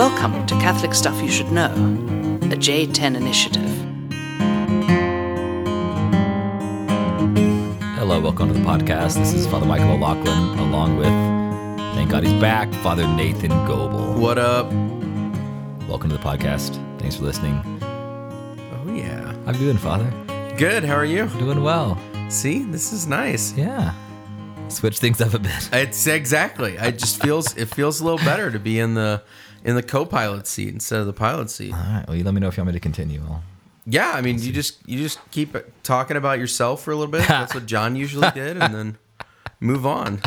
Welcome to Catholic Stuff You Should Know, a J10 initiative. Hello, welcome to the podcast. This is Father Michael O'Loughlin, along with, thank God he's back, Father Nathan Goebel. What up? Welcome to the podcast. Thanks for listening. Oh yeah. How you doing, Father? Good. How are you? Doing well. See, this is nice. Yeah. Switch things up a bit. It's exactly. It just feels it feels a little better to be in the in the co-pilot seat instead of the pilot seat. All right. Well, you let me know if you want me to continue. I'll... Yeah, I mean, you just you just keep talking about yourself for a little bit. That's what John usually did, and then move on.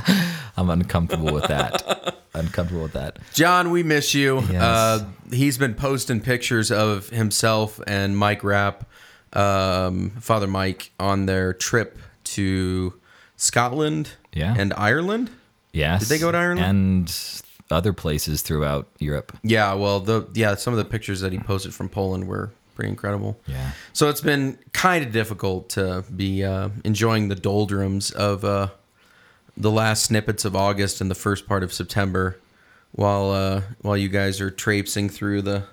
I'm uncomfortable with that. uncomfortable with that. John, we miss you. Yes. Uh, he's been posting pictures of himself and Mike Rapp, um, Father Mike, on their trip to Scotland Yeah. and Ireland. Yes. Did they go to Ireland? And other places throughout Europe. Yeah, well, the yeah, some of the pictures that he posted from Poland were pretty incredible. Yeah. So it's been kind of difficult to be uh, enjoying the doldrums of uh, the last snippets of August and the first part of September, while uh, while you guys are traipsing through the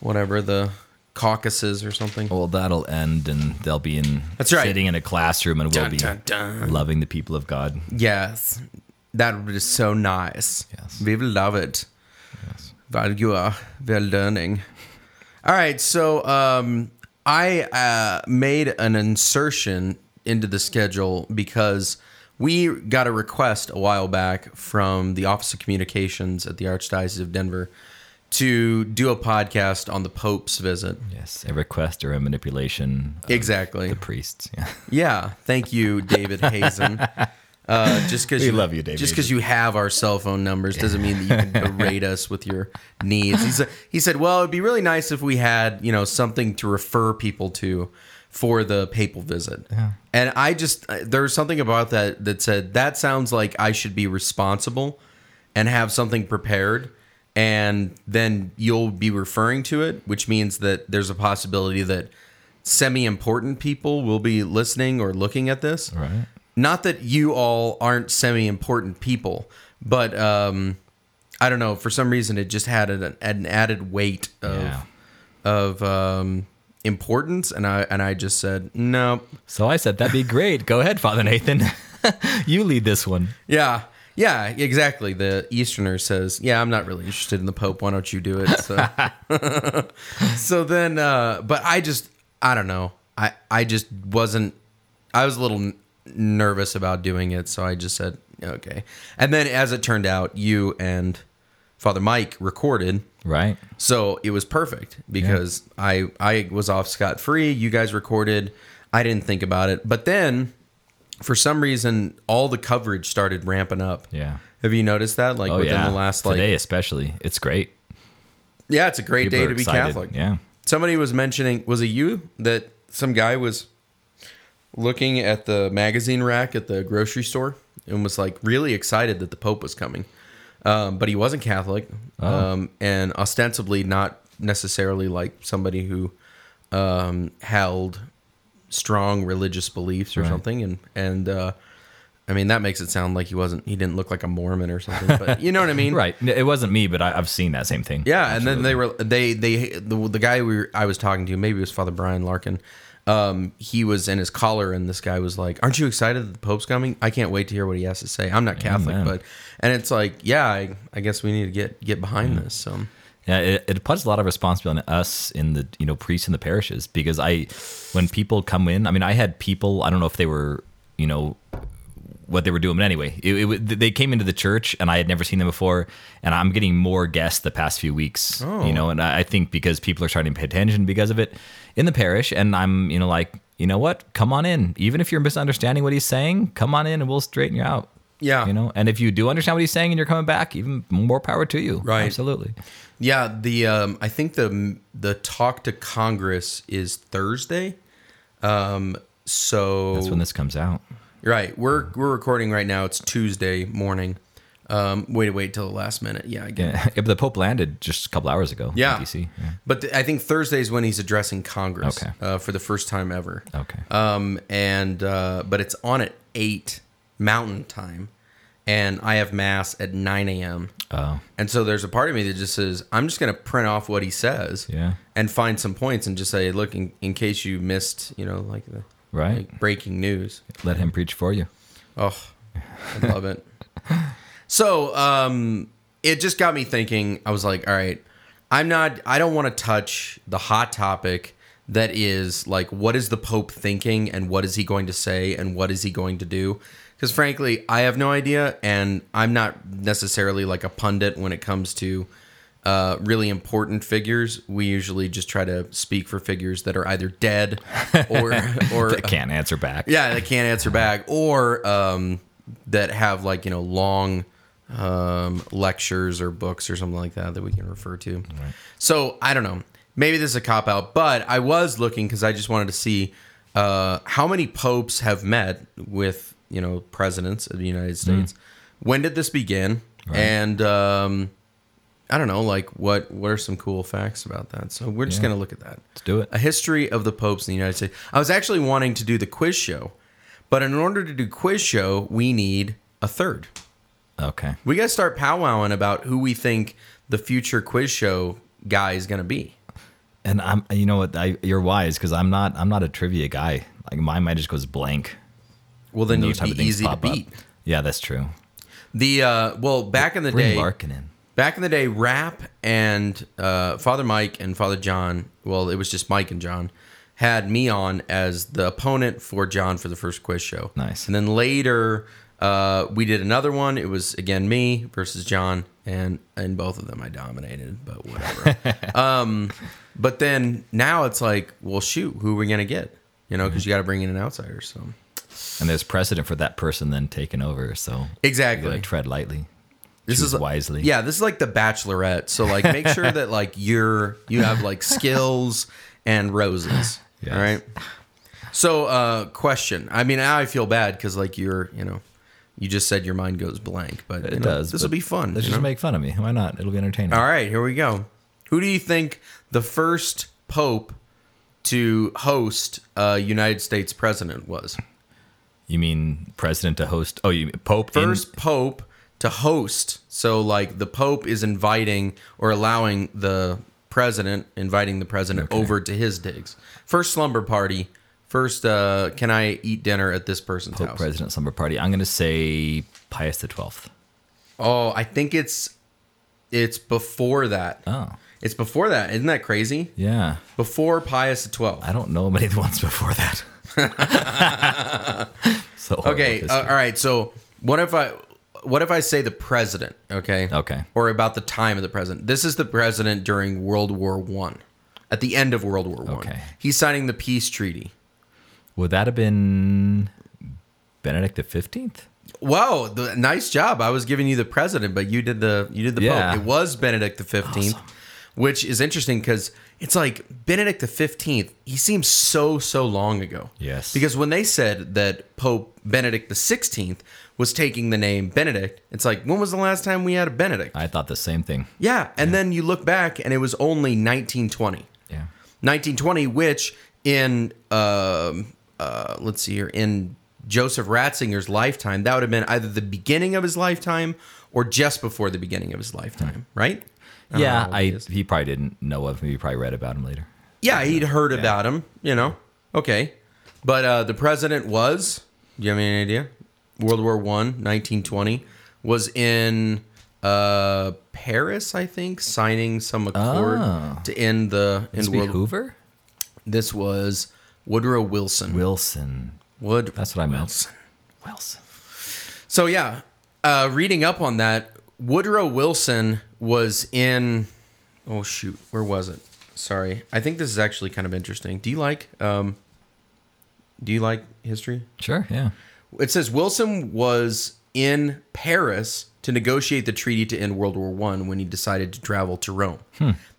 whatever the Caucasus or something. Well, that'll end, and they'll be in That's right. sitting in a classroom, and we'll Dun, be dun, dun. loving the people of God. Yes, that would be so nice. Yes. we will love it. Yes. While you are well learning. All right, so um, I uh, made an insertion into the schedule because we got a request a while back from the Office of Communications at the Archdiocese of Denver to do a podcast on the Pope's visit. Yes, a request or a manipulation. Of Exactly. The priests. Yeah. Yeah, thank you, David Hazen. Uh, just because We you love you, David Just because you have our cell phone numbers doesn't mean that you can berate us with your needs. He said, he said, "Well, it'd be really nice if we had, you know, something to refer people to for the papal visit." Yeah. And I just there was something about that that said that sounds like I should be responsible and have something prepared. And then you'll be referring to it, which means that there's a possibility that semi-important people will be listening or looking at this Right. Not that you all aren't semi-important people but um i don't know for some reason it just had an, an added weight of Yeah. of um importance and i and i just said no So I said, that'd be great. Go ahead, Father Nathan. you lead this one. yeah yeah exactly the easterner says yeah i'm not really interested in the pope why don't you do it so so then uh but i just i don't know i i just wasn't i was a little nervous about doing it so i just said okay and then as it turned out you and father mike recorded Right. so it was perfect because i i was off scot-free you guys recorded i didn't think about it but then for some reason all the coverage started ramping up Yeah. have you noticed that like Oh, within yeah. the last like Today, especially. It's great. yeah it's a great People day to be excited. catholic Yeah. somebody was mentioning was it you that some guy was looking at the magazine rack at the grocery store and was like really excited that the pope was coming um, but he wasn't catholic Oh. um, and ostensibly not necessarily like somebody who um, held strong religious beliefs or Right. something and and uh, I mean that makes it sound like he wasn't he didn't look like a Mormon or something but you know what I mean Right. It wasn't me, but I, I've seen that same thing. yeah, and then they were they they the, the guy we were, I was talking to, maybe it was Father Brian Larkin. Um, he was in his collar, and this guy was like, "Aren't you excited that the Pope's coming? I can't wait to hear what he has to say." I'm not Catholic, Amen. but and it's like, yeah, I, I guess we need to get get behind this. So Yeah, it, it puts a lot of responsibility on us in the you know priests in the parishes because I, when people come in, I mean, I had people. I don't know if they were you know what they were doing, but anyway, it, it, they came into the church and I had never seen them before, and I'm getting more guests the past few weeks. Oh. You know, and I think because people are starting to pay attention because of it in the parish, and I'm you know like you know what, come on in, even if you're misunderstanding what he's saying, come on in and we'll straighten you out. Yeah. you know, and if you do understand what he's saying and you're coming back, even more power to you. Right. absolutely. yeah, the um, I think the the talk to Congress is Thursday. Um, so That's when this comes out. Right, we're we're recording right now. It's Tuesday morning. Um, wait, wait till the last minute. Yeah, I get it. Yeah, but the Pope landed just a couple hours ago. in Yeah. DC. Yeah. But th- I think Thursday is when he's addressing Congress Okay. uh, for the first time ever. Okay. Um, and uh, but it's on at eight Mountain Time, and I have mass at 9 a.m. Oh, And so there's a part of me that just says, I'm just going to print off what he says Yeah. and find some points and just say, look, in, in case you missed, you know, like the right. like breaking news. Let him preach for you. Oh, I love it. So, um, it just got me thinking. I was like, all right, I'm not, I don't want to touch the hot topic that is like, what is the Pope thinking and what is he going to say and what is he going to do? Because frankly, I have no idea. And I'm not necessarily like a pundit when it comes to uh, really important figures. We usually just try to speak for figures that are either dead or, or That can't answer back. yeah, they can't answer back, or um, that have like you know long um, lectures or books or something like that that we can refer to. So I don't know. Maybe this is a cop out, but I was looking because I just wanted to see uh, how many popes have met with you know presidents of the United States. When did this begin? And um, I don't know, like what what are some cool facts about that? So we're just Yeah. gonna look at that Let's do it. a history of the popes in the United States. I was actually wanting to do the quiz show, but in order to do quiz show, we need a third. Okay. We got to start powwowing about who we think the future quiz show guy is going to be. And I'm, you know what? I, you're wise because I'm not. I'm not a trivia guy. Like mine might just goes blank. Well, then you'd be easy to pop up. beat. Yeah, that's true. The uh, well, back in the Bring day, Larkin in. Back in the day, Rapp and uh, Father Mike and Father John. Well, it was just Mike and John. Had me on as the opponent for John for the first quiz show. Nice. And then later, uh, we did another one. It was again me versus John, and and both of them I dominated, but whatever. um, but then now it's like, well, shoot, who are we gonna get? You know, because you got to bring in an outsider. So And there's precedent for that person then taking over. So exactly. tread lightly. This Choose is wisely. Yeah, this is like the Bachelorette. So like, make sure that like you're you have like skills and roses. Yes. All right. So, uh, question. I mean, now I feel bad because like you're, you know, you just said your mind goes blank, but It know, does. This will be fun. Let's just know? make fun of me. Why not? It'll be entertaining. All right, here we go. Who do you think the first pope to host a United States president was? You mean president to host? Oh, you Pope in- First pope to host. So like the pope is inviting or allowing the president, inviting the president Okay. over to his digs. First slumber party. First, uh, can I eat dinner at this person's Pope house? President Slumber Party. I'm gonna say Pius the Twelfth. Oh, I think it's it's before that. Oh, It's before that. Isn't that crazy? yeah. Before Pius the Twelfth. I don't know many of the ones before that. so Okay, uh, all right. So what if I what if I say the president? Okay. Okay. Or about the time of the president. This is the president during World War One. At the end of World War One. Okay. He's signing the peace treaty. Would that have been Benedict the Fifteenth? Whoa, the, nice job. I was giving you the president, but you did the you did the Yeah. pope. It was Benedict the Fifteenth, which is interesting because it's like Benedict the Fifteenth. He seems so so long ago. Yes. Because when they said that Pope Benedict the Sixteenth was taking the name Benedict, it's like when was the last time we had a Benedict? I thought the same thing. yeah, and then you look back and it was only 1920. Yeah. 1920, which in um, uh, let's see here in Joseph Ratzinger's lifetime, that would have been either the beginning of his lifetime or just before the beginning of his lifetime, right? I Yeah, I he he probably didn't know of him. He probably read about him later. yeah, he'd heard about him, you know. Okay, but uh, the president was. Do you have any idea? World War One, 1920, was in uh, Paris, I think, signing some accord Oh. to end the This in be World. Hoover This was Woodrow Wilson. Wilson. Wood. That's what I meant. Wilson. Wilson. So yeah, uh, reading up on that, Woodrow Wilson was in. Oh shoot, where was it? Sorry, I think this is actually kind of interesting. Do you like? Um, do you like history? Sure. Yeah. It says Wilson was in Paris to negotiate the treaty to end World War One when he decided to travel to Rome.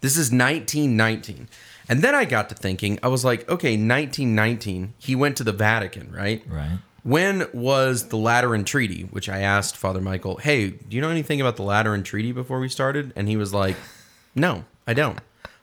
This is 1919. And then I got to thinking, I was like, okay, 1919, he went to the Vatican, right? Right. When was the Lateran Treaty? Which I asked Father Michael, hey, do you know anything about the Lateran Treaty before we started? And he was like, no, I don't.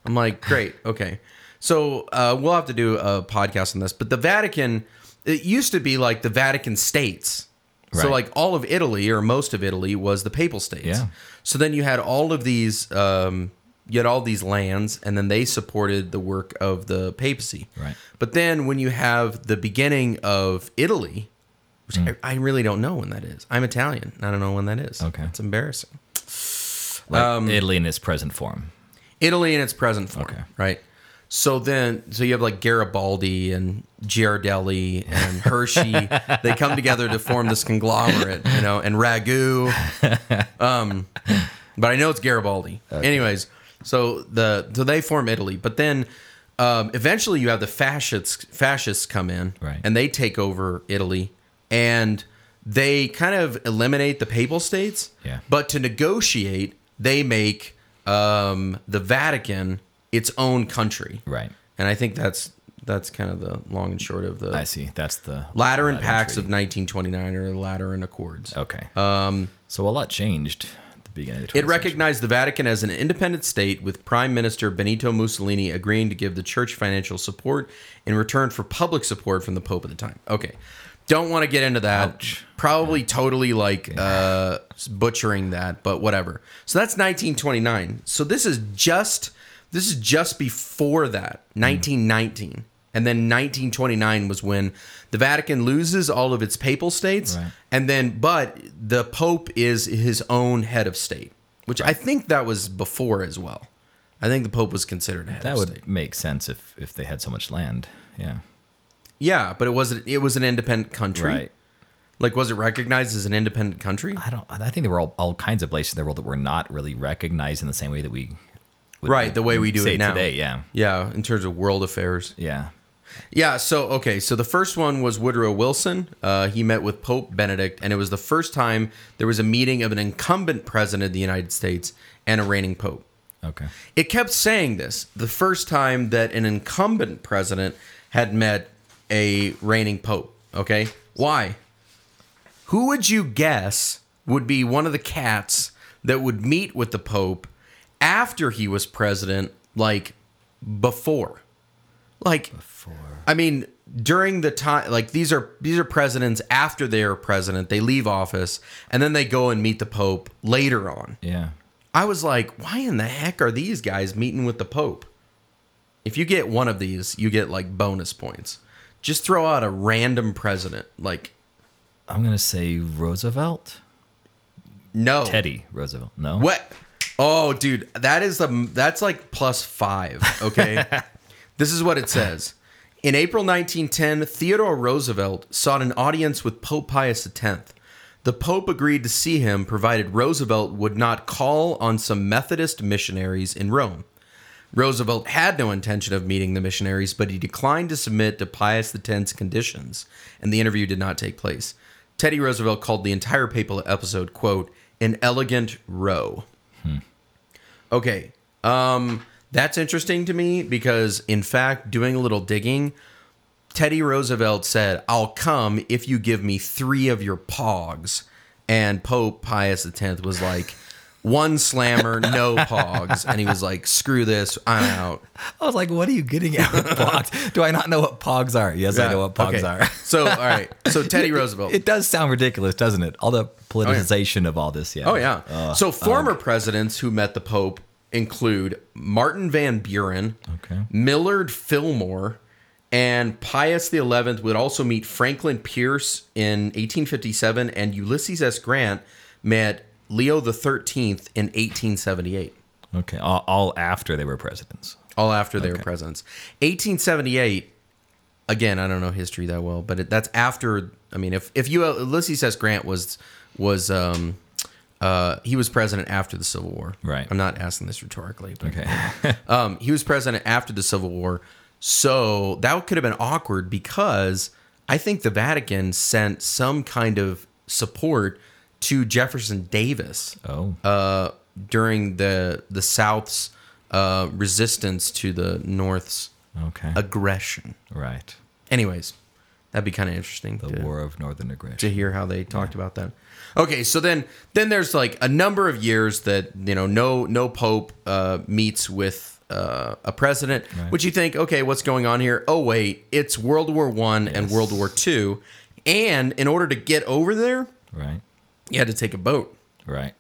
I'm like, great, okay. So uh, we'll have to do a podcast on this. But the Vatican, it used to be like the Vatican States, So like all of Italy or most of Italy was the Papal States. Yeah. So then you had all of these, um, you had all these lands, and then they supported the work of the papacy. Right. But then when you have the beginning of Italy, which Hmm. I, I really don't know when that is. I'm Italian. I don't know when that is. Okay. It's embarrassing. Like Um, Italy in its present form. Italy in its present form. Okay. Right. So then, so you have like Garibaldi and Ghirardelli and Hershey. they come together to form this conglomerate, you know, and Ragu. Um, but I know it's Garibaldi. Anyways, so the so they form Italy, but then um, eventually you have the fascists fascists come in, Right. and they take over Italy, and they kind of eliminate the papal states. Yeah. But to negotiate, they make um, the Vatican its own country. Right. And I think that's that's kind of the long and short of the I see. That's the Lateran Pacts of 1929 or the Lateran Accords. Okay. Um. So a lot changed at the beginning of the 20th It recognized the Vatican as an independent state, with Prime Minister Benito Mussolini agreeing to give the church financial support in return for public support from the Pope at the time. Okay. Don't want to get into that. Ouch. Probably totally like uh, butchering that, but whatever. So that's 1929. So this is just this is just before that, 1919. And then 1929 was when the Vatican loses all of its papal states, Right. and then but the Pope is his own head of state, which I think that was before as well. I think the Pope was considered a head That of would state. make sense if if they had so much land. Yeah. Yeah, but it wasn't. It was an independent country. Right. Like, was it recognized as an independent country? I don't. I think there were all, all kinds of places in the world that were not really recognized in the same way that we. Right, the way we do it now. today. Yeah. Yeah, in terms of world affairs. Yeah. Yeah, so okay, so the first one was Woodrow Wilson. Uh, he met with Pope Benedict, and it was the first time there was a meeting of an incumbent president of the United States and a reigning pope. Okay. It kept saying this the first time that an incumbent president had met a reigning pope. Okay, why? Who would you guess would be one of the cats that would meet with the pope after he was president, like before? Like before. I mean, during the time, like these are these are presidents after they are president. They leave office and then they go and meet the Pope later on. Yeah. I was like, why in the heck are these guys meeting with the Pope? If you get one of these, you get like bonus points. Just throw out a random president, like I'm gonna say Roosevelt. no Teddy Roosevelt. No. What? Oh, dude, that is the that's like plus five. Okay, this is what it says. In April 1910, Theodore Roosevelt sought an audience with Pope Pius X. The Pope agreed to see him, provided Roosevelt would not call on some Methodist missionaries in Rome. Roosevelt had no intention of meeting the missionaries, but he declined to submit to Pius X's conditions, and the interview did not take place. Teddy Roosevelt called the entire papal episode, quote, an elegant row. Okay. Um, that's interesting to me because, in fact, doing a little digging, Teddy Roosevelt said, I'll come if you give me three of your pogs. And Pope Pius X was like, one slammer, no pogs. And he was like, screw this, I'm out. I was like, what are you getting at with pogs? Do I not know what pogs are? Yes, I know what pogs Okay. are. So, all right. So, Teddy Roosevelt. It does sound ridiculous, doesn't it? All the politicization of all this. Yeah. Oh yeah. Uh, so former presidents who met the Pope include Martin Van Buren, Okay. Millard Fillmore, and Pius XI would also meet Franklin Pierce in 1857, and Ulysses S. Grant met Leo the Thirteenth in 1878. okay. All, all after they were presidents. All after they were presidents. 1878. Again, I don't know history that well, but it, that's after. I mean, if if you Ulysses S. Grant was was um uh he was president after the Civil War. Right. I'm not asking this rhetorically. But, Okay. um, he was president after the Civil War, so that could have been awkward because I think the Vatican sent some kind of support to Jefferson Davis oh. uh, during the the South's uh, resistance to the North's okay. aggression. right. Anyways, that'd be kind of interesting The to, War of Northern Aggression. to hear how they talked about that. Okay, so then then there's like a number of years that you know no no pope uh, meets with uh, a president, Right. which you think okay, what's going on here? Oh wait, it's World War One and World War Two, and in order to get over there, Right. You had to take a boat. Right.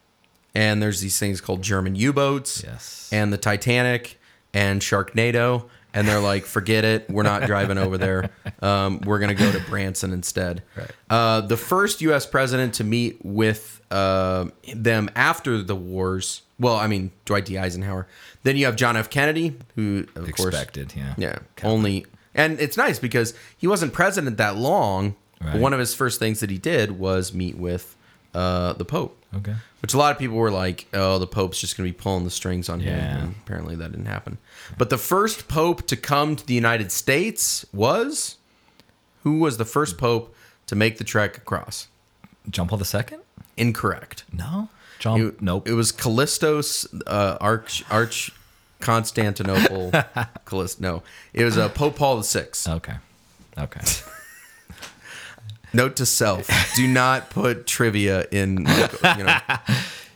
And there's these things called German U-boats Yes. and the Titanic and Sharknado. And they're like, forget it. We're not driving over there. Um, we're going to go to Branson instead. Right. Uh, the first U.S. president to meet with uh, them after the wars. Well, I mean, Dwight D. Eisenhower. Then you have John F. Kennedy, who, of course, Expected. Yeah. yeah, only. And it's nice because he wasn't president that long. Right. one of his first things that he did was meet with uh, the Pope. Okay. Which a lot of people were like, "Oh, the Pope's just going to be pulling the strings on him." Yeah. And apparently, that didn't happen. But the first Pope to come to the United States was who was the first Pope to make the trek across? John Paul II? Incorrect. No. John. It, nope. It was Callistos, uh, Arch Arch Constantinople. Callist. No, it was uh, Pope Paul VI. okay. Okay. Note to self: Do not put trivia in. Like, you know,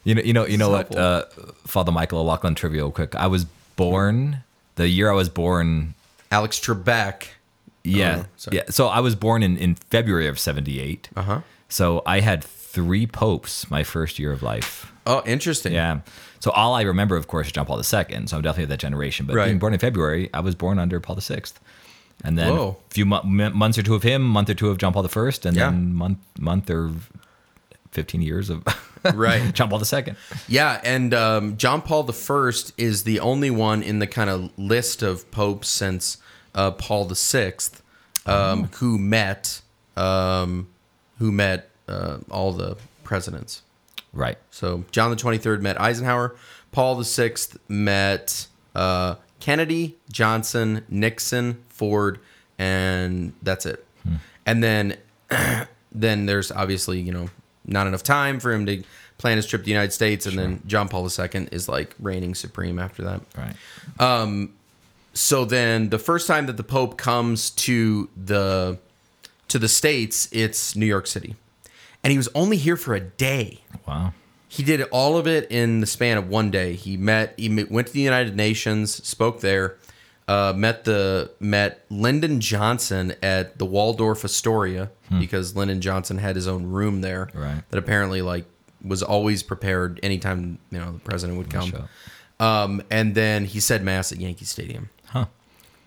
You know, you know, you know what, Simple. uh, Father Michael O'Loughlin trivia real quick. I was born the year I was born. Alex Trebek. Yeah, Oh, yeah. So I was born in in February of '78. Uh huh. So I had three popes my first year of life. Oh, interesting. Yeah. So all I remember, of course, is John Paul II. So I'm definitely of that generation. But Right. being born in February, I was born under Paul VI. And then Whoa. a few mo- m- months or two of him, month or two of John Paul I, and Yeah. then month month or 15 years of Right. John Paul II. Yeah, and um, John Paul the First is the only one in the kind of list of popes since uh, Paul the Sixth um, who met um, who met uh, all the presidents. Right. So John the Twenty Third met Eisenhower. Paul the Sixth met uh, Kennedy, Johnson, Nixon, Ford, and that's it. And then then there's obviously you know not enough time for him to plan his trip to the United States, and then John Paul II is like reigning supreme after that. Right. Um So then the first time that the Pope comes to the to the states, it's New York City, and he was only here for a day. Wow. He did all of it in the span of one day. He met. He went to the United Nations, spoke there, uh, met the met Lyndon Johnson at the Waldorf Astoria because Lyndon Johnson had his own room there Right. that apparently like was always prepared anytime you know the president would come. Um, and then he said mass at Yankee Stadium. Huh.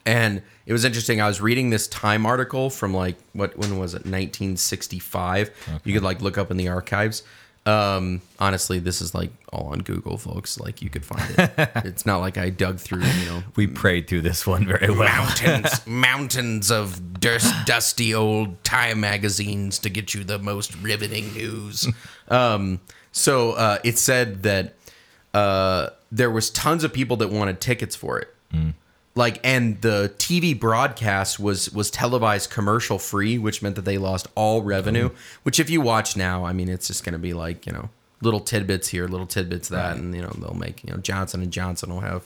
And it was interesting. I was reading this Time article from like what when was it? 1965. You could like look up in the archives. Um, honestly, this is like all on Google, folks. Like you could find it. it's not like I dug through, you know, We prayed through this one very well. mountains, mountains of dust, dusty old Time magazines to get you the most riveting news. Um, so uh, it said that uh, there was tons of people that wanted tickets for it. Like, and the TV broadcast was was televised commercial free, which meant that they lost all revenue. Which, if you watch now, I mean, it's just going to be like you know little tidbits here, little tidbits that, and you know they'll make you know Johnson and Johnson will have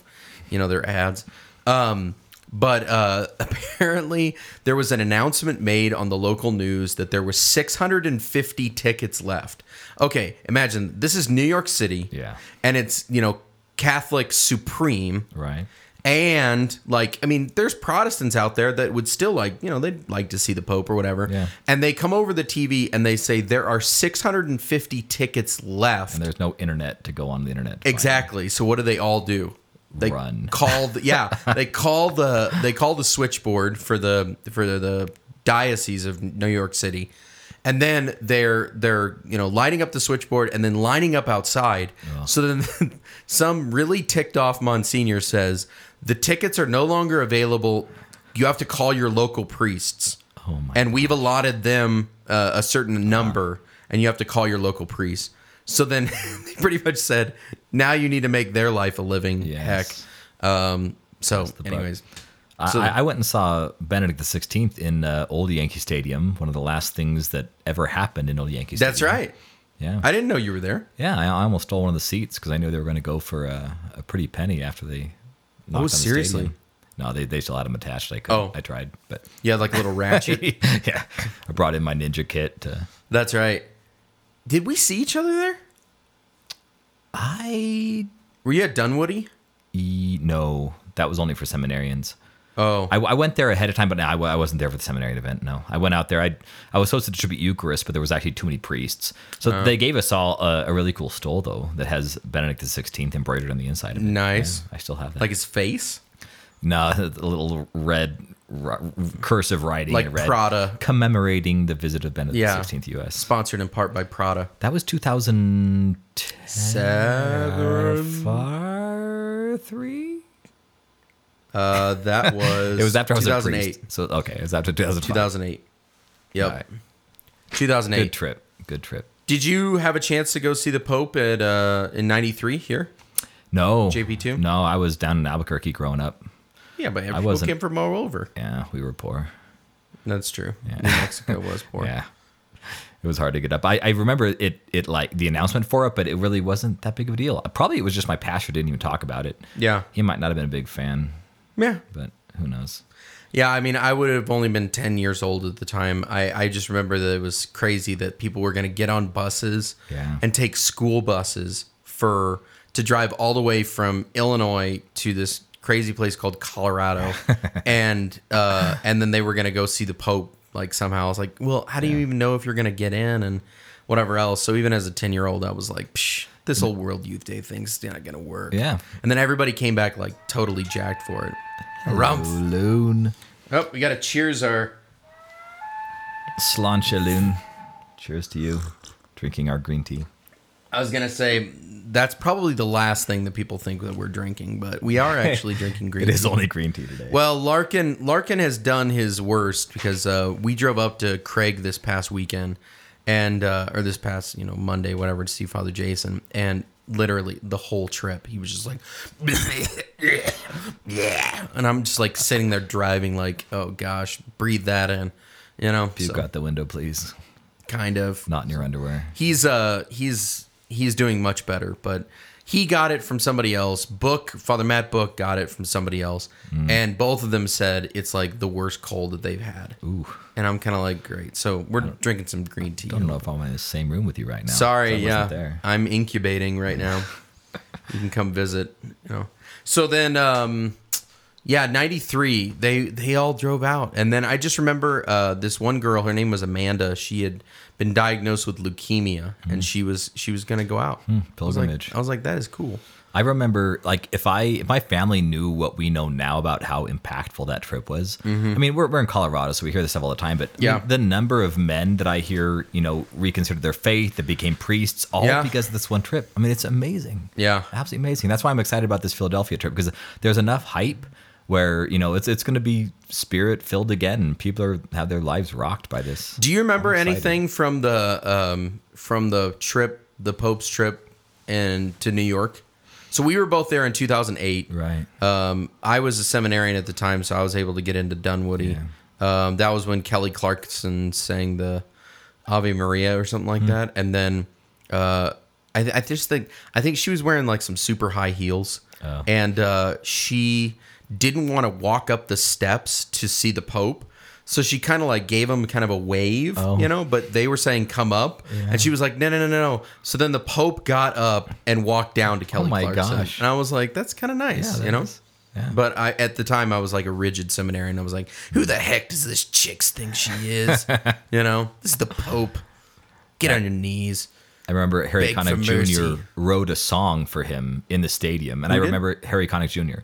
you know their ads. Um, but uh, apparently, there was an announcement made on the local news that there was 650 tickets left. Okay, imagine this is New York City, Yeah. and it's you know Catholic Supreme, Right. And like i mean there's protestants out there that would still like you know they'd like to see the pope or whatever. Yeah. and they come over the tv and they say there are 650 tickets left. And there's no internet to go on the internet. exactly. so what do they all do? They Run. call the, yeah they call the they call the switchboard for the for the, the diocese of new york city. And then they're they're you know lighting up the switchboard and then lining up outside. So then some really ticked off monsignor says the tickets are no longer available. You have to call your local priests. Oh my and we've allotted them uh, a certain number and you have to call your local priest. So then they pretty much said now you need to make their life a living Yes. heck. Um so the bug. anyways. I, So- I went and saw Benedict XVI in uh, Old Yankee Stadium, one of the last things that ever happened in Old Yankee Stadium. that's right. Yeah. i didn't know you were there. Yeah, I, I almost stole one of the seats because I knew they were going to go for a, a pretty penny after they the Oh, seriously? stadium. No, they, they still had them attached. I couldn't. Oh. I tried, but Yeah, like a little ratchet yeah, I brought in my ninja kit. To, that's right did we see each other there I were you at Dunwoodie e, no, that was only for seminarians. Oh. I, I went there ahead of time, but no, I, I wasn't there for the seminary event. No, I went out there. I I was supposed to distribute Eucharist, but there was actually too many priests. So Oh. they gave us all a, a really cool stole though that has Benedict XVI embroidered on the inside of it. Nice. Yeah, I still have that. Like his face? no, a little red r- cursive writing, Like red, Prada. commemorating the visit of Benedict Yeah. XVI U.S. Sponsored in part by Prada. That was 2010. Seven. Far three. Uh, that was It was after I was a 2008. priest. So okay, it was after 2005. 2008. Yep. Right. 2008. Good trip. Good trip. Did you have a chance to go see the Pope at uh, in '93 here? No. JP2? No, I was down in Albuquerque growing up. Yeah, but people wasn't- came from all over. Yeah, we were poor. That's true. Yeah. New Mexico was poor. Yeah. It was hard to get up. I, I remember it it like the announcement for it, but it really wasn't that big of a deal. Probably it was just my pastor didn't even talk about it. Yeah. He might not have been a big fan, Yeah. but who knows? Yeah, I mean, I would have only been 10 years old at the time. I, I just remember that it was crazy that people were going to get on buses Yeah. and take school buses for to drive all the way from Illinois to this crazy place called Colorado. and uh, and then they were going to go see the Pope like somehow. I was like, well, how do you even know if you're going to get in and whatever else? So even as a 10 year old, I was like, Psh, this whole World Youth Day thing's not going to work. Yeah. And then everybody came back like totally jacked for it. Rumph. Loon. Oh, we got to cheers our. Slancha Loon. Cheers to you. Drinking our green tea. I was gonna say that's probably the last thing that people think that we're drinking, but we are actually drinking green. It is tea. only green tea today. Well, Larkin Larkin has done his worst because uh, we drove up to Craig this past weekend, and uh, or this past you know Monday, whatever, to see Father Jason, and literally the whole trip he was just like, yeah, and I'm just like sitting there driving, like, oh gosh, breathe that in, you know. you so, got the window, please. kind of Not in your underwear. he's uh he's he's doing much better but he got it from somebody else. Book father matt book got it from somebody else. And both of them said it's like the worst cold that they've had. Ooh. and i'm kind of like great. So we're drinking some green tea. I don't know if I'm in the same room with you right now. sorry yeah. i'm incubating right now. You can come visit you know. So then um yeah 93 they they all drove out and then i just remember uh this one girl her name was amanda she had been diagnosed with leukemia and she was she was gonna go out I was like- pilgrimage. I was like that is cool I remember, like, if I if my family knew what we know now about how impactful that trip was. I mean, we're, we're in Colorado, so we hear this stuff all the time. But I mean, Mm-hmm. Yeah. the number of men that I hear, you know, reconsider their faith, that became priests, all Yeah. because of this one trip. I mean, it's amazing. Yeah. absolutely amazing. That's why I'm excited about this Philadelphia trip because there's enough hype where you know it's it's going to be spirit filled again. and People are have their lives rocked by this. do you remember anything from the um from the trip the pope's trip and to new york so we were both there in 2008 Right. Um, I was a seminarian at the time, so I was able to get into Dunwoodie. Um, that was when Kelly Clarkson sang the Ave Maria or something like that, and then uh, I, I just think I think she was wearing like some super high heels, Oh. and uh, she didn't want to walk up the steps to see the Pope. So she kind of like gave him kind of a wave, Oh. you know, but they were saying come up, and she was like no no no no no. So then the Pope got up and walked down to oh Kelly Oh my Clarkson, gosh. and I was like that's kind of nice, Yeah, you know. is. Yeah. But I at the time I was like a rigid seminarian. I was like, who the heck does this chicks think she is? you know, this is the Pope. Get on your knees. I remember Harry Beg Connick Jr. wrote a song for him in the stadium, and I did? remember Harry Connick Jr.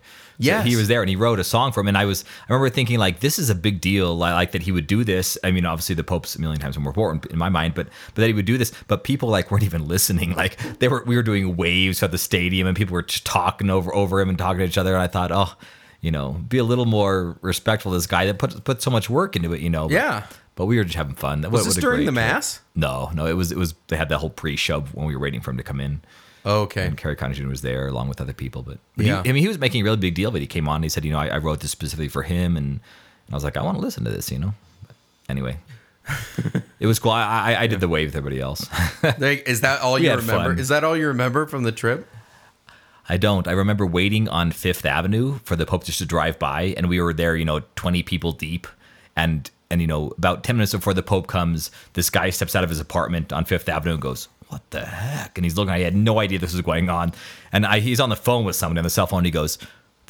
So he was there and he wrote a song for him, and I was I remember thinking like this is a big deal, I like that he would do this. I mean, obviously the Pope's a million times more important in my mind, but but that he would do this, but people like weren't even listening. Like they were, we were doing waves at the stadium, and people were just talking over over him and talking to each other, and I thought, oh, you know, be a little more respectful this guy that put put so much work into it, you know. But, Yeah. But we were just having fun. Was this during the mass? No, no, it was it was they had that whole pre-show when we were waiting for him to come in. Oh, okay. And Harry Connick was there along with other people, but, but Yeah. he, I mean, he was making a really big deal. But he came on, and he said, you know, I, I wrote this specifically for him, and, and I was like, I want to listen to this, you know. But anyway, it was cool. I, I, I did the wave with everybody else. Like, is that all you remember? fun. Is that all you remember from the trip? I don't. I remember waiting on Fifth Avenue for the Pope just to drive by, and we were there, you know, twenty people deep, and and you know, about ten minutes before the Pope comes, this guy steps out of his apartment on Fifth Avenue and goes, "What the heck?" And he's looking. I had no idea this was going on, and I, he's on the phone with someone on the cell phone. He goes.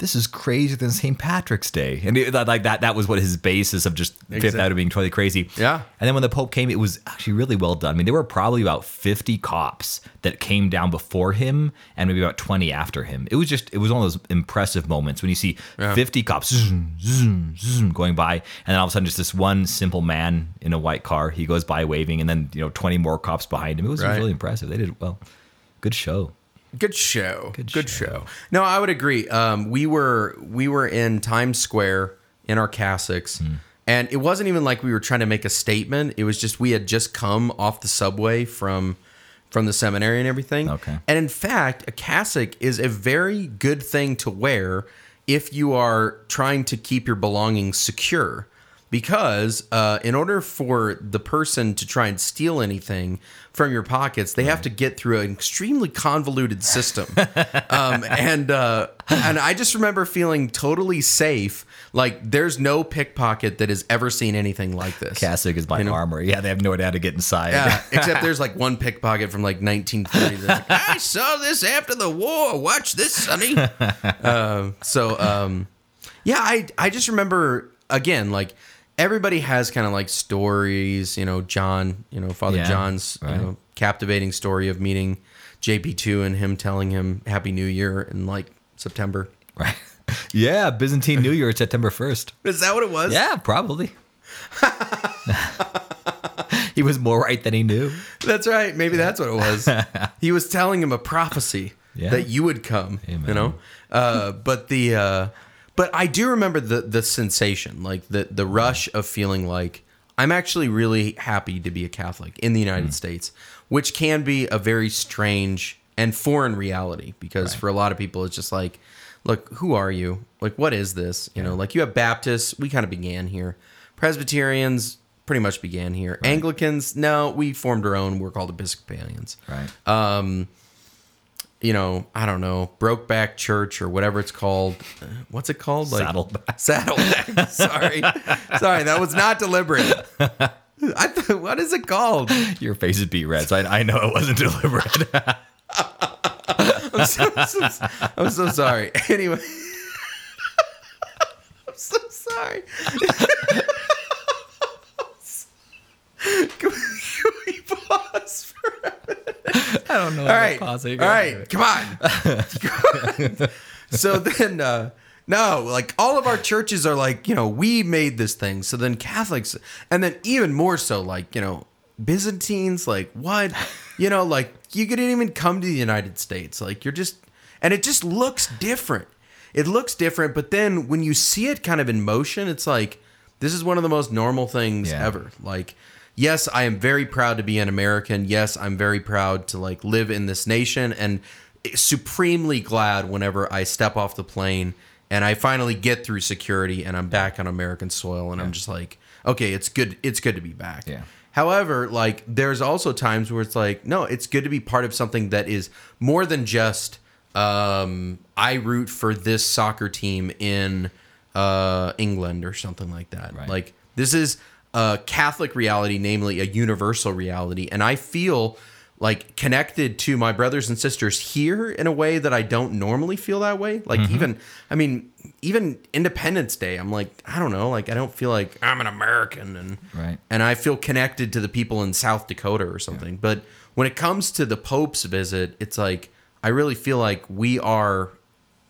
This is crazier than St. Patrick's Day. And it, like that, that was what his basis of just Fifth Exact- Avenue being totally crazy. Yeah. And then when the Pope came, it was actually really well done. I mean, there were probably about 50 cops that came down before him and maybe about 20 after him. It was just, it was one of those impressive moments when you see 50 cops zoom, zoom, zoom, going by. And then all of a sudden, just this one simple man in a white car, he goes by waving, and then, you know, 20 more cops behind him. It was, it was really impressive. They did well. Good show. Good show. Good, Good show. show. No, I would agree. Um, we were we were in Times Square in our cassocks. Hmm. and it wasn't even like we were trying to make a statement. It was just we had just come off the subway from from the seminary and everything. Okay. And in fact, a cassock is a very good thing to wear if you are trying to keep your belongings secure. Because uh, in order for the person to try and steal anything from your pockets, they have to get through an extremely convoluted system. um, and uh, and I just remember feeling totally safe. Like there's no pickpocket that has ever seen anything like this. Cassock is my You know? armor. Yeah, they have no idea how to get inside. Yeah, except there's like one pickpocket from like 1930. That's like, I saw this after the war. Watch this, Sonny. Um, so, um, yeah, I I just remember again like everybody has kind of like stories. You know, John. You know, Father Yeah, John's right. you know captivating story of meeting JP2 and him telling him Happy New Year in like September. Right. Yeah, Byzantine New Year, September 1st. Is that what it was? Yeah, probably. he was more right than he knew. That's right. Maybe that's what it was. he was telling him a prophecy Yeah. that you would come. You know, uh, but the uh, but I do remember the the sensation, like the the rush of feeling like I'm actually really happy to be a Catholic in the United Mm. States, which can be a very strange and foreign reality because for a lot of people it's just like, look, who are you? Like, what is this? You know, like you have Baptists, we kind of began here. Presbyterians pretty much began here. Anglicans, no, we formed our own. We're called Episcopalians. Right. Um, you know, I don't know, Brokeback Church or whatever it's called. What's it called? Saddleback. Saddleback. Sorry, sorry, that was not deliberate. I th- what is it called? Your face is beet red, so I, I know it wasn't deliberate. I'm so, so- I'm so sorry. Anyway, I'm so sorry. can, we, can we pause for I don't know. All right. All right. Come on. so then, uh, no, like all of our churches are like, you know, we made this thing. So then Catholics, and then even more so, like, you know, Byzantines, like, what? You know, like, you couldn't even come to the United States. Like, you're just, and it just looks different. It looks different. But then when you see it kind of in motion, it's like, this is one of the most normal things Yeah. ever. Like, yes, I am very proud to be an American. Yes, I'm very proud to like live in this nation and supremely glad whenever I step off the plane and I finally get through security and I'm back on American soil and I'm just like, okay, it's good it's good to be back. Yeah. However, like there's also times where it's like, no, it's good to be part of something that is more than just um I root for this soccer team in uh England or something like that. Right. Like this is a Catholic reality, namely a universal reality, and I feel like connected to my brothers and sisters here in a way that I don't normally feel that way. Like mm-hmm. even I mean, even Independence Day, I'm like, I don't know, like I don't feel like I'm an American and Right. and I feel connected to the people in South Dakota or something. But when it comes to the Pope's visit, it's like I really feel like we are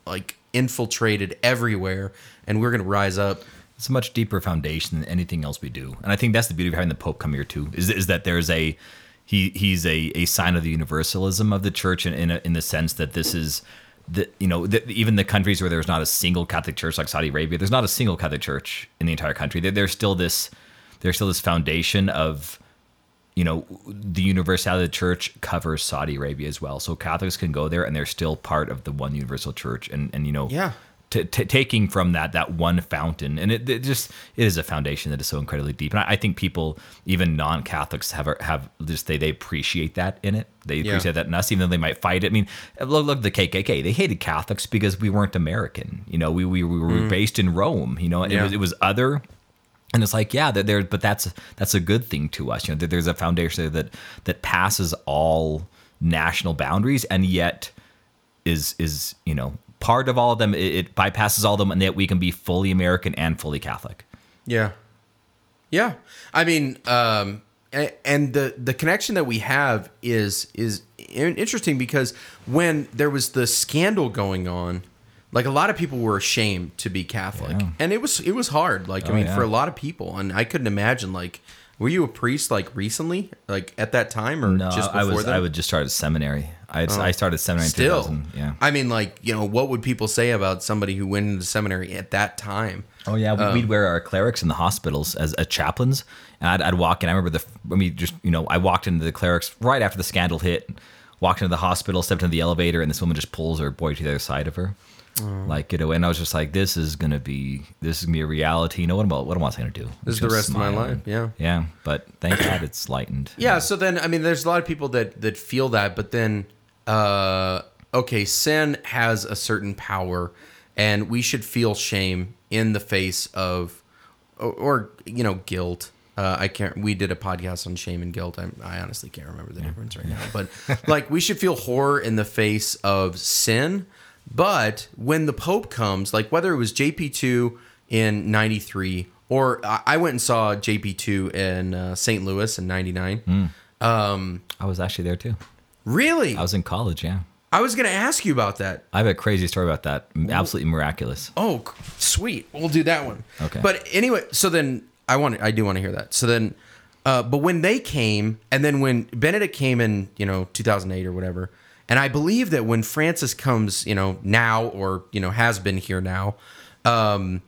like infiltrated everywhere and we're gonna rise up. It's a much deeper foundation than anything else we do. And I think that's the beauty of having the Pope come here too. Is is that there's a he he's a, a sign of the universalism of the church in in, a, in the sense that this is the you know the, even the countries where there's not a single Catholic church like Saudi Arabia, there's not a single Catholic church in the entire country. There, there's still this there's still this foundation of you know the universality of the church covers Saudi Arabia as well. So Catholics can go there and they're still part of the one universal church. And and you know Yeah. T- t- taking from that that one fountain. And it, it just it is a foundation that is so incredibly deep. And i, I think people even non-catholics have have just they, they appreciate that in it. They Yeah. appreciate that in us even though they might fight it. I mean look, look the kkk they hated catholics because we weren't american. You know we, we, we were based in rome you know Mm. Yeah. it was it was other and it's like yeah that there but that's that's a good thing to us. You know there's a foundation that that passes all national boundaries and yet is is you know part of all of them. It, it bypasses all of them, and that we can be fully American and fully Catholic. Yeah. Yeah. I mean, um, and the the connection that we have is is interesting because when there was the scandal going on, like a lot of people were ashamed to be Catholic, Yeah. and it was it was hard. Like I Oh, mean, yeah. for a lot of people, and I couldn't imagine like. Were you a priest like recently, like at that time, or No, just before I was that? I would just start at seminary. I had, I oh. started seminary in Still, Yeah. I mean, like you know, what would people say about somebody who went into seminary at that time? Oh yeah, we- we'd um, wear our clerics in the hospitals as, as chaplains, and I'd, I'd walk in. I remember the when we just you know I walked into the clerics right after the scandal hit, walked into the hospital, stepped into the elevator, and this woman just pulls her boy to the other side of her, oh. like you know, and I was just like, this is gonna be this is gonna be a reality. You know what am I what am I gonna do? This is the rest of my life. Yeah. Yeah, but thank God it's lightened. Yeah, so then I mean there's a lot of people that that feel that, but then uh okay, sin has a certain power and we should feel shame in the face of or, or you know, guilt. Uh, I can't. We did a podcast on shame and guilt. I, I honestly can't remember the difference right now. But like, we should feel horror in the face of sin. But when the Pope comes, like whether it was JP two in '93 or I I went and saw JP two in uh, St. Louis in '99. Um, I was actually there too. Really, I was in college. Yeah, I was going to ask you about that. I have a crazy story about that. Absolutely miraculous. Oh, sweet. We'll do that one. Okay. But anyway, so then I want I do want to hear that. So then uh but when they came and then when Benedict came in, you know, 2008 or whatever, and I believe that when Francis comes, you know, now or, you know, has been here now, um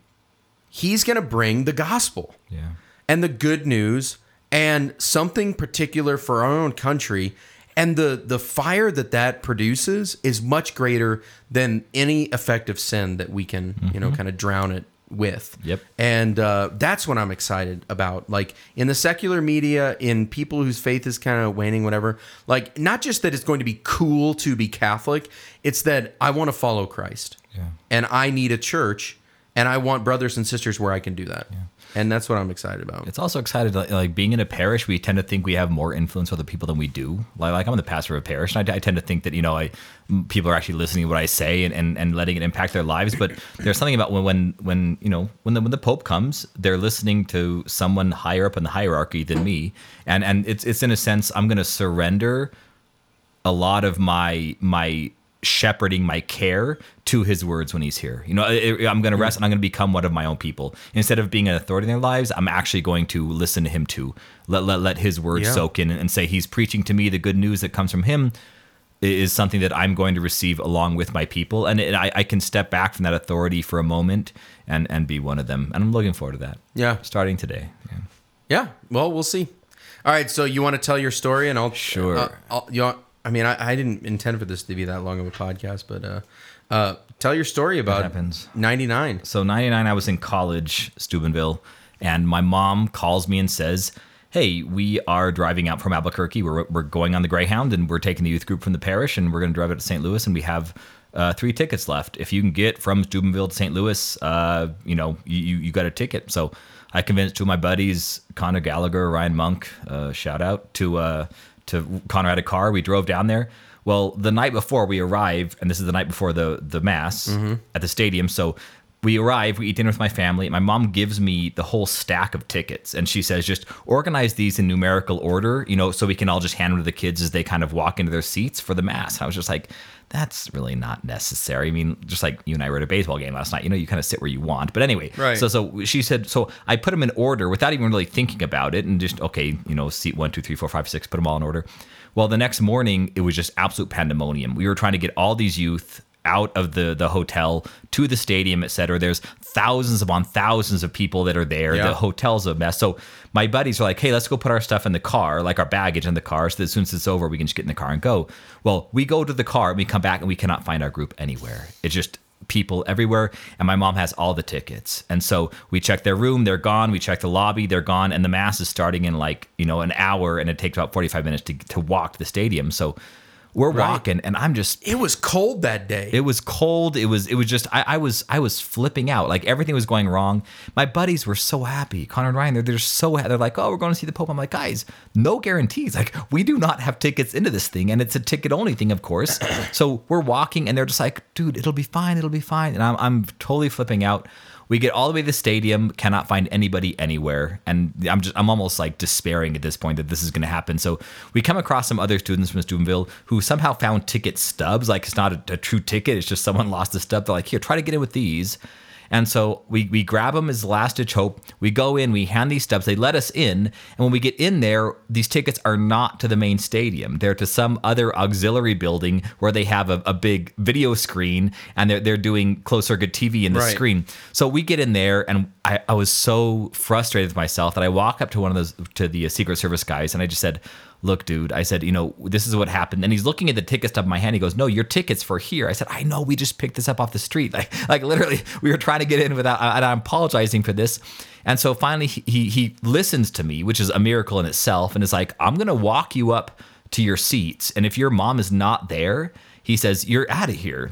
he's going to bring the gospel Yeah. and the good news and something particular for our own country and the the fire that that produces is much greater than any effective sin that we can you know kind of drown it with. Yep. and uh, that's what i'm excited about. Like in the secular media in people whose faith is kind of waning whatever like not just that it's going to be cool to be catholic it's that i want to follow christ. Yeah. and i need a church and i want brothers and sisters where i can do that and that's what i'm excited about It's also excited like, being in a parish. We tend to think we have more influence with other people than we do. Like, like I'm the pastor of a parish, and I, I tend to think that you know I people are actually listening to what I say and, and, and letting it impact their lives. But there's something about when when when you know when the when the Pope comes, they're listening to someone higher up in the hierarchy than me, and and it's it's in a sense I'm going to surrender a lot of my my shepherding my care to his words when he's here. You know, I, I'm going to rest and I'm going to become one of my own people. Instead of being an authority in their lives, I'm actually going to listen to him too. Let let, let his words Yeah. soak in and say he's preaching to me the good news that comes from him is something that I'm going to receive along with my people, and it, I, I can step back from that authority for a moment and and be one of them. And I'm looking forward to that. Yeah. starting today. Yeah. Yeah. Well, we'll see. All right. So you want to tell your story, and I'll Sure. Uh, I'll, you want, I mean, I, I didn't intend for this to be that long of a podcast, but uh, uh, tell your story about happens. '99. So 99, I was in college, Steubenville, and my mom calls me and says, Hey, we are driving out from Albuquerque. We're, we're going on the Greyhound and we're taking the youth group from the parish and we're going to drive it to St. Louis and we have uh, three tickets left. If you can get from Steubenville to St. Louis, uh, you know, you, you you got a ticket. So I convinced two of my buddies, Connor Gallagher, Ryan Monk, uh, shout out to uh, to Connor had a car. We drove down there. Well, the night before we arrive, and this is the night before the the mass at the stadium. So we arrive, we eat dinner with my family. My mom gives me the whole stack of tickets, and she says, "Just organize these in numerical order, you know, so we can all just hand them to the kids as they kind of walk into their seats for the mass." And I was just like, "That's really not necessary." I mean, just like you and I were at a baseball game last night, you know, you kind of sit where you want. But anyway, Right. So so she said, so I put them in order without even really thinking about it, and just okay, you know, seat one, two, three, four, five, six, put them all in order. Well, the next morning it was just absolute pandemonium. We were trying to get all these youth out of the the hotel to the stadium, et cetera. There's thousands upon thousands of people that are there. Yeah. The hotel's a mess. So my buddies are like, hey, let's go put our stuff in the car, like our baggage in the car, so that as soon as it's over, we can just get in the car and go. Well, we go to the car and we come back and we cannot find our group anywhere. It's just people everywhere and my mom has all the tickets and so we check their room they're gone we check the lobby they're gone and the mass is starting in like you know an hour and it takes about 45 minutes to, to walk to the stadium so we're walking and i'm just It was cold that day. it was cold. It was it was just I, I was I was flipping out. Like everything was going wrong. My buddies were so happy. Connor and Ryan, they're they're so they're like, oh, we're going to see the Pope. I'm like, guys, no guarantees. Like we do not have tickets into this thing, and it's a ticket only thing, of course. so we're walking, and they're just like, dude, it'll be fine, it'll be fine. And I'm, I'm totally flipping out. We get all the way to the stadium, cannot find anybody anywhere, and I'm just I'm almost like despairing at this point that this is going to happen. So we come across some other students from Steubenville who somehow found ticket stubs. Like it's not a, a true ticket; it's just someone lost a stub. They're like, here, try to get in with these. And so we, we grab them as last ditch hope. We go in, we hand these stubs, they let us in. And when we get in there, these tickets are not to the main stadium. They're to some other auxiliary building where they have a, a big video screen and they're, they're doing closed circuit TV in the Right. screen. So we get in there and I, I was so frustrated with myself that I walk up to one of those, to the uh, Secret Service guys and I just said, look, dude, I said, you know, this is what happened. And he's looking at the ticket stub in my hand. He goes, no, your ticket's for here. I said, I know, we just picked this up off the street. Like, like literally, we were trying to get in without, and I'm apologizing for this. And so finally, he, he, he listens to me, which is a miracle in itself, and is like, I'm going to walk you up to your seats. And if your mom is not there, he says, you're out of here.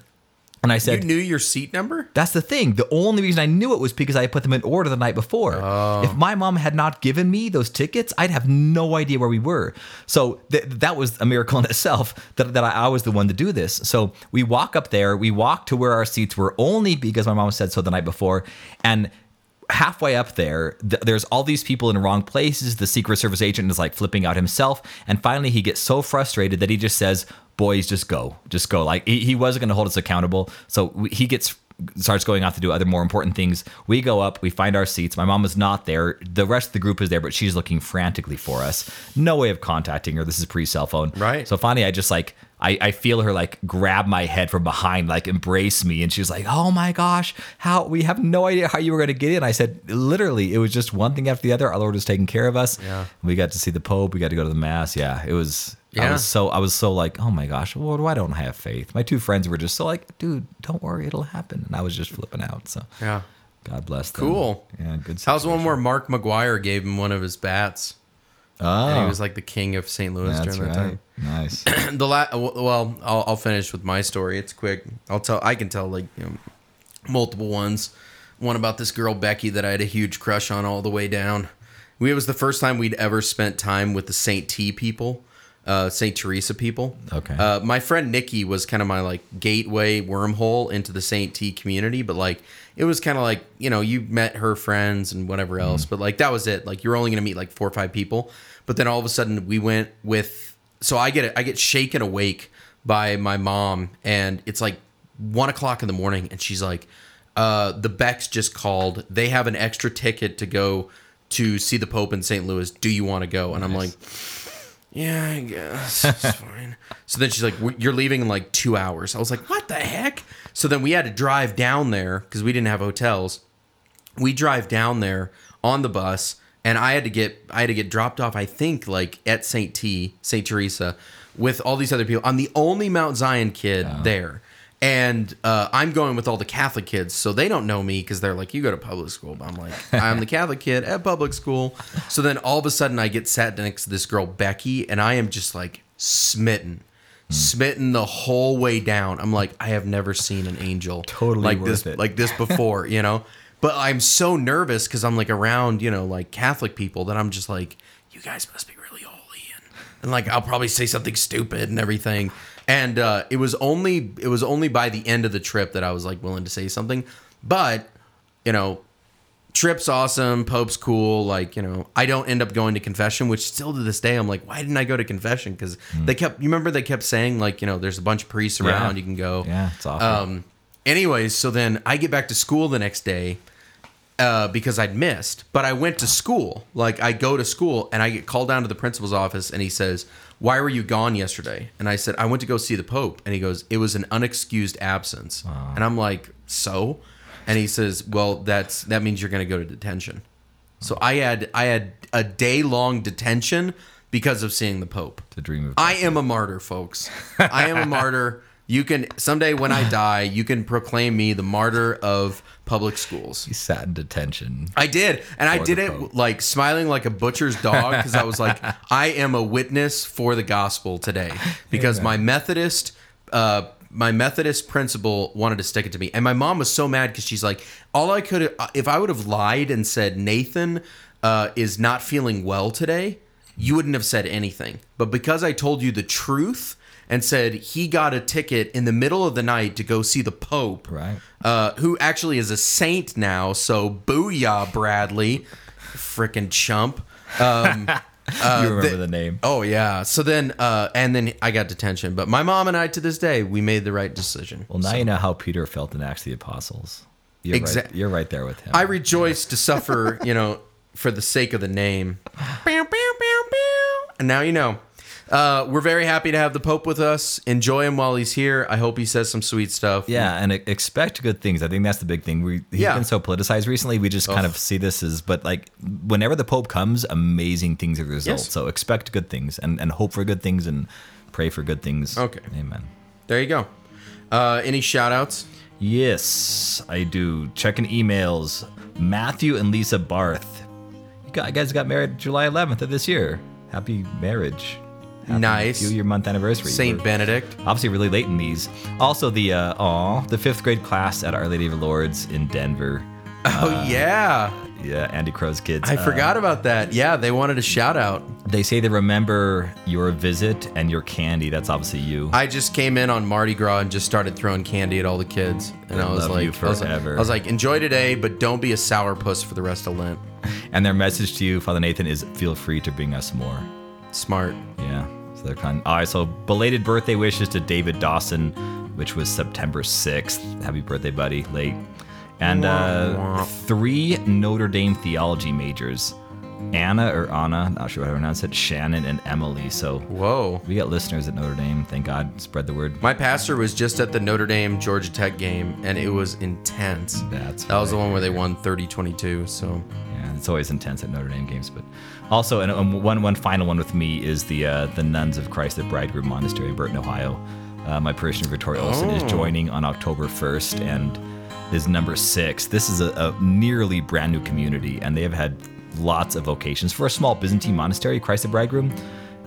And I said, You knew your seat number? that's the thing. The only reason I knew it was because I put them in order the night before. Oh. If my mom had not given me those tickets, I'd have no idea where we were. So th- that was a miracle in itself that, that I, I was the one to do this. So we walk up there, we walk to where our seats were only because my mom said so the night before. And halfway up there, th- there's all these people in wrong places. The Secret Service agent is like flipping out himself. And finally, he gets so frustrated that he just says, Boys, just go. Just go. Like, he, he wasn't going to hold us accountable. So we, he gets starts going off to do other more important things. We go up, we find our seats. My mom is not there. The rest of the group is there, but she's looking frantically for us. No way of contacting her. This is pre cell phone. Right. So finally, I just like, I, I feel her like grab my head from behind, like embrace me. And she was like, oh my gosh, how we have no idea how you were going to get in. I said, literally, it was just one thing after the other. Our Lord was taking care of us. Yeah. We got to see the Pope. We got to go to the Mass. Yeah. It was, I Yeah. was so, I was so like, oh my gosh, well, why don't I have faith? My two friends were just so like, dude, don't worry, it'll happen. And I was just flipping out. So Yeah. God bless them. Cool. Yeah. Good. How's the one where Mark McGwire gave him one of his bats? Oh, And he oh. was like the king of St. Louis that's during that right. time. Nice. the la- well, I'll, I'll finish with my story. It's quick. I'll tell. I can tell like you know, multiple ones. One about this girl Becky that I had a huge crush on all the way down. We it was the first time we'd ever spent time with the Saint T people, uh, Saint Teresa people. Okay. Uh, my friend Nikki was kind of my like gateway wormhole into the Saint T community, but like it was kind of like you know you met her friends and whatever else, but like that was it. Like you're only gonna meet like four or five people, but then all of a sudden we went with. So I get I get shaken awake by my mom, and it's like one o'clock in the morning, and she's like, uh, "The Becks just called. They have an extra ticket to go to see the Pope in St. Louis. Do you want to go?" And I'm like. Yeah, I guess it's fine. So then she's like, "You're leaving in like two hours." I was like, "What the heck?" So then we had to drive down there because we didn't have hotels. We drive down there on the bus, and I had to get I had to get dropped off. I think like at Saint T, Saint Teresa, with all these other people. I'm the only Mount Zion kid oh. there, and uh, I'm going with all the Catholic kids, so they don't know me because they're like, "You go to public school," but I'm like, "I'm the Catholic kid at public school." So then all of a sudden, I get sat next to this girl Becky, and I am just like smitten. Smitten the whole way down. I'm like, I have never seen an angel Totally like this, it. like this before, you know. But I'm so nervous because I'm like around, you know, like Catholic people that I'm just like, you guys must be really holy, and, and like I'll probably say something stupid and everything. And uh, it was only it was only by the end of the trip that I was like willing to say something. But you know, trip's awesome, Pope's cool. Like you know, I don't end up going to confession, which still to this day I'm like, why didn't I go to confession? Because they kept, you remember they kept saying like, you know, there's a bunch of priests around, Yeah. you can go. Yeah, it's awesome. Um, anyways, so then I get back to school the next day uh, because I'd missed, but I went to school. Like I go to school and I get called down to the principal's office and he says, "Why were you gone yesterday?" And I said, "I went to go see the Pope." And he goes, "It was an unexcused absence." And I'm like, "So?" And he says, "Well, that's that means you're going to go to detention." So I had I had a day long detention because of seeing the Pope. the dream of I am a martyr, folks. I am a martyr. You can someday when I die, you can proclaim me the martyr of public schools. He sat in detention. I did, and I did it Pope. like smiling like a butcher's dog because I was like, I am a witness for the gospel today because my Methodist, uh, my Methodist principal wanted to stick it to me, and my mom was so mad because she's like, all I could if I would have lied and said Nathan uh, is not feeling well today, you wouldn't have said anything, but because I told you the truth. And said he got a ticket in the middle of the night to go see the Pope, Right. Uh, who actually is a saint now. So booyah, Bradley, freaking chump. Um, you remember the- the name. oh yeah. So then, uh, and then I got detention. But my mom and I, to this day, we made the right decision. Well, now you know how Peter felt in Acts of the Apostles. You're, Exact- right, you're right there with him. I rejoice to suffer, you know, for the sake of the name. Bow, bow, bow, bow. And now you know. Uh, we're very happy to have the Pope with us. Enjoy him while he's here. I hope he says some sweet stuff. yeah, and expect good things. I think that's the big thing. We he's Yeah. been so politicized recently. We just kind of see this as, but like whenever the Pope comes, amazing things are the result. Yes. So expect good things and and hope for good things and pray for good things. Okay. Amen. There you go. Uh, any shout outs? Yes, I do. Checking emails. Matthew and Lisa Barth. You guys got married July 11th of this year. Happy marriage. Nice. Few year month anniversary. Saint We're Benedict. Obviously, really late in these. Also, the uh, aw, the fifth grade class at Our Lady of Lourdes in Denver. Oh, yeah. Yeah, Andy Crow's kids. I Uh, forgot about that. Yeah, they wanted a shout out. They say they remember your visit and your candy. That's obviously you. I just came in on Mardi Gras and just started throwing candy at all the kids. And I, was like, you I was like- I was like, enjoy today, but don't be a sourpuss for the rest of Lent. and their message to you, Father Nathan, is feel free to bring us more. Smart. Yeah. So they're kind. All right. So belated birthday wishes to David Dawson, which was September 6th. Happy birthday, buddy. Late. And uh, three Notre Dame theology majors Anna or Anna, not sure how to pronounce it, Shannon and Emily. So Whoa. we got listeners at Notre Dame. Thank God. Spread the word. My pastor was just at the Notre Dame Georgia Tech game, and it was intense. That's that was the one where they won 30 22. So, Yeah, it's always intense at Notre Dame games, but also, and um, one one final one with me is the uh, the Nuns of Christ the Bridegroom Monastery in Burton, Ohio. Uh, my parishioner Victoria Olson is joining on October first and is number six. This is a, a nearly brand new community, and they have had lots of vocations for a small Byzantine monastery. Christ the Bridegroom,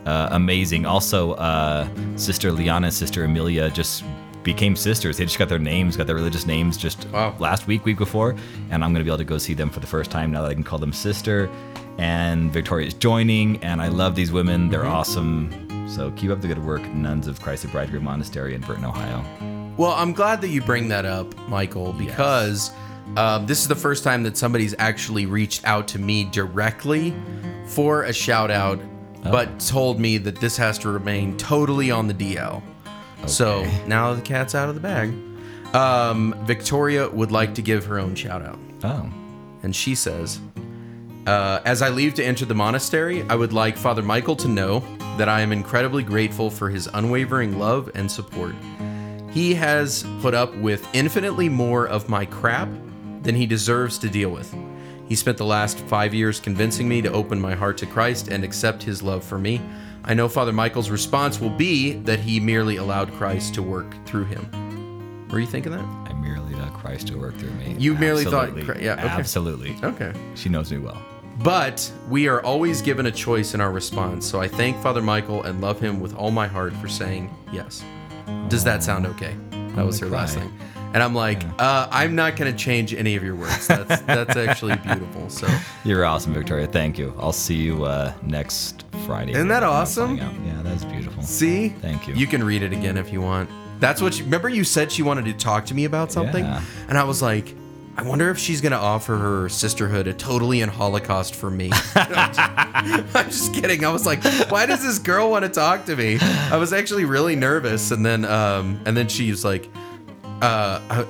uh, amazing. Also, uh, Sister Liana Sister Amelia just became sisters. They just got their names, got their religious names just Wow. last week, week before, and I'm gonna be able to go see them for the first time now that I can call them sister. And Victoria's joining, and I love these women. They're awesome. So keep up the good work, Nuns of Christ the Bridegroom Monastery in Burton, Ohio. well, I'm glad that you bring that up, Michael, because um, this is the first time that somebody's actually reached out to me directly for a shout out, but told me that this has to remain totally on the DL. Okay. So now the cat's out of the bag. Um, Victoria would like to give her own shout out. Oh, And she says, uh, As I leave to enter the monastery, I would like Father Michael to know that I am incredibly grateful for his unwavering love and support. He has put up with infinitely more of my crap than he deserves to deal with. He spent the last five years convincing me to open my heart to Christ and accept his love for me. I know Father Michael's response will be that he merely allowed Christ to work through him. Were you thinking that? I merely let Christ to work through me. You merely thought Absolutely. Chri- yeah, okay. absolutely. Okay. She knows me well. But we are always given a choice in our response. So I thank Father Michael and love him with all my heart for saying yes. Does that sound okay? That was her gonna last thing. And I'm like, uh, I'm not going to change any of your words. That's that's actually beautiful. So You're awesome, Victoria. Thank you. I'll see you uh, next Friday. Isn't that awesome? Yeah, that's beautiful. see, Thank you. You can read it again if you want. That's what you remember. You said she wanted to talk to me about something, Yeah. and I was like. I wonder if she's gonna offer her sisterhood a totally in Holocaust for me. I'm just kidding. I was like, why does this girl want to talk to me? I was actually really nervous, and then um, and then she was like, uh, I,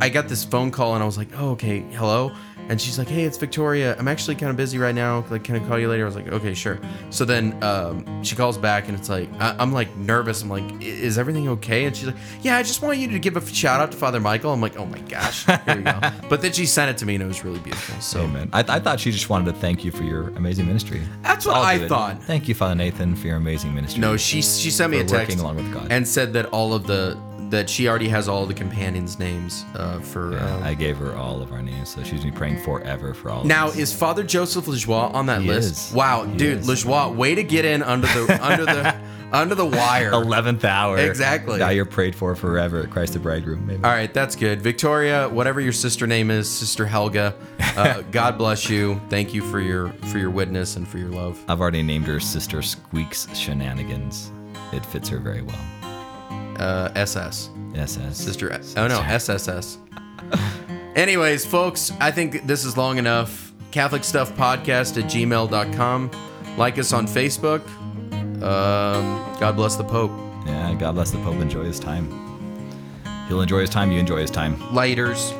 I got this phone call, and I was like, oh okay, hello. And she's like, hey, it's Victoria. I'm actually kind of busy right now. Like, can I call you later? I was like, okay, sure. So then um, she calls back, and it's like, I, I'm like nervous. I'm like, "I- is everything okay? And she's like, yeah, I just want you to give a shout out to Father Michael. I'm like, oh my gosh, here we go. but then she sent it to me, and it was really beautiful. So Amen. I, I thought she just wanted to thank you for your amazing ministry. That's what I'll I thought. Thank you, Father Nathan, for your amazing ministry. No, she she sent me a text along with God. and said that all of the that she already has all the companions' names uh, for. Yeah, um, I gave her all of our names, so she's gonna be praying forever for all. now is Father Joseph Lajoie on that He list? is. Wow, He dude, is. Lajoie, way to get in under the under the under the wire. eleventh hour. Exactly. Now you're prayed for forever at Christ the Bridegroom. Amen. All right, that's good. Victoria, whatever your sister name is, Sister Helga, uh, God bless you. Thank you for your for your witness and for your love. I've already named her Sister Squeaks Shenanigans. It fits her very well. Uh, SS. SS. Sister S. Oh no, SSS. Anyways, folks, I think this is long enough. Catholic Stuff Podcast at gmail.com. Like us on Facebook. Um, God bless the Pope. Yeah, God bless the Pope. Enjoy his time. He'll enjoy his time. You enjoy his time. Lighters.